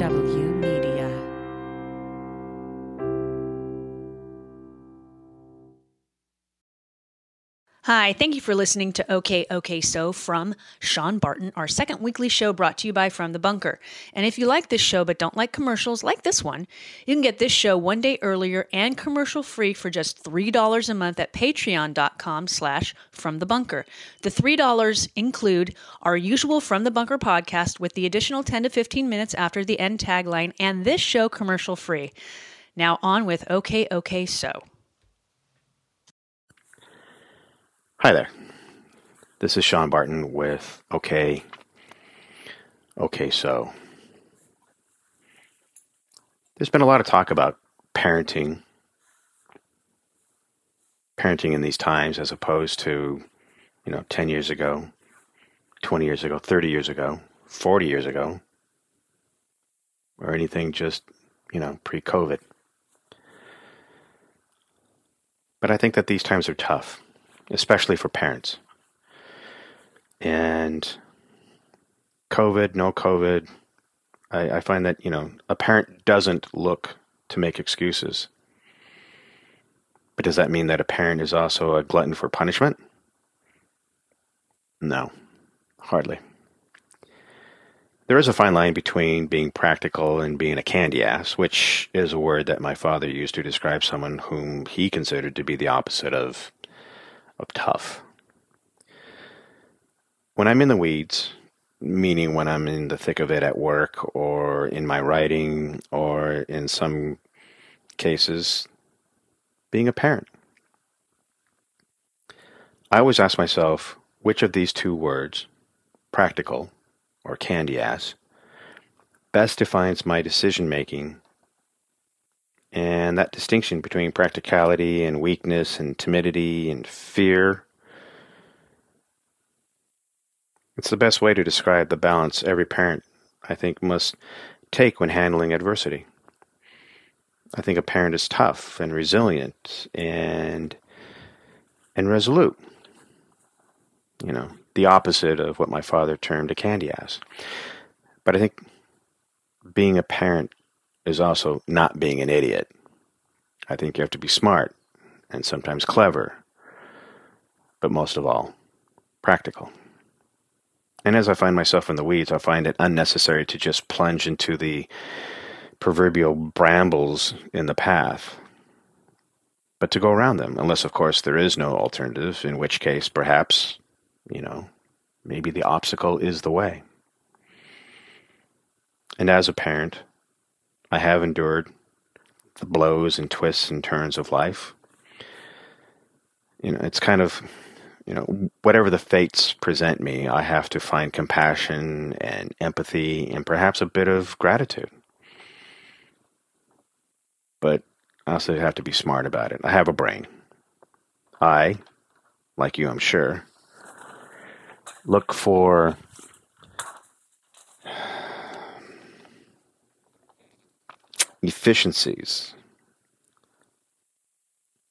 FW Hi, thank you for listening to OK OK So from Sean Barton, our second weekly show brought to you by From the Bunker. And if you like this show but don't like commercials like this one, you can get this show one day earlier and commercial free for just $3 a month at patreon.com slash from the bunker. The $3 include our usual From the Bunker podcast with the additional 10 to 15 minutes after the end tagline and this show commercial free. Now on with OK OK So. Hi there. This is Sean Barton with OK. OK, so. There's been a lot of talk about parenting. Parenting in these times as opposed to, you know, 10 years ago, 20 years ago, 30 years ago, 40 years ago, or anything just, you know, pre COVID. But I think that these times are tough especially for parents. And COVID, no COVID, I, I, find that, you know, a parent doesn't look to make excuses. But does that mean that a parent is also a glutton for punishment? No, hardly. There is a fine line between being practical and being a candy ass, which is a word that my father used to describe someone whom he considered to be the opposite of of tough. When I'm in the weeds, meaning when I'm in the thick of it at work or in my writing or in some cases, being a parent. I always ask myself which of these two words, practical or candy ass, best defines my decision making and that distinction between practicality and weakness and timidity and fear. It's the best way to describe the balance every parent, I think, must take when handling adversity. I think a parent is tough and resilient and and resolute. You know, the opposite of what my father termed a candy ass. But I think being a parent is also not being an idiot. I think you have to be smart and sometimes clever, but most of all, practical. And as I find myself in the weeds, I find it unnecessary to just plunge into the proverbial brambles in the path, but to go around them, unless, of course, there is no alternative, in which case, perhaps, you know, maybe the obstacle is the way. And as a parent, I have endured the blows and twists and turns of life. You know, it's kind of, you know, whatever the fates present me, I have to find compassion and empathy and perhaps a bit of gratitude. But I also have to be smart about it. I have a brain. I, like you, I'm sure, look for efficiencies.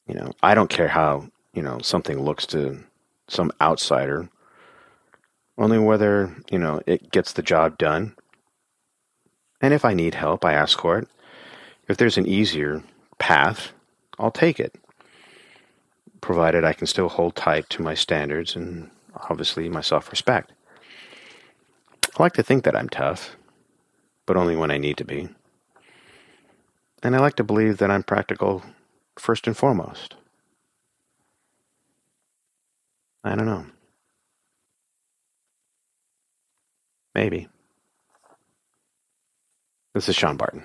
You know, I don't care how, you know, something looks to some outsider, only whether, you know, it gets the job done. And if I need help, I ask for it. If there's an easier path, I'll take it, provided I can still hold tight to my standards and obviously my self respect. I like to think that I'm tough, but only when I need to be. And I like to believe that I'm practical first and foremost. I don't know. Maybe. This is Sean Barton.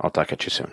I'll talk at you soon.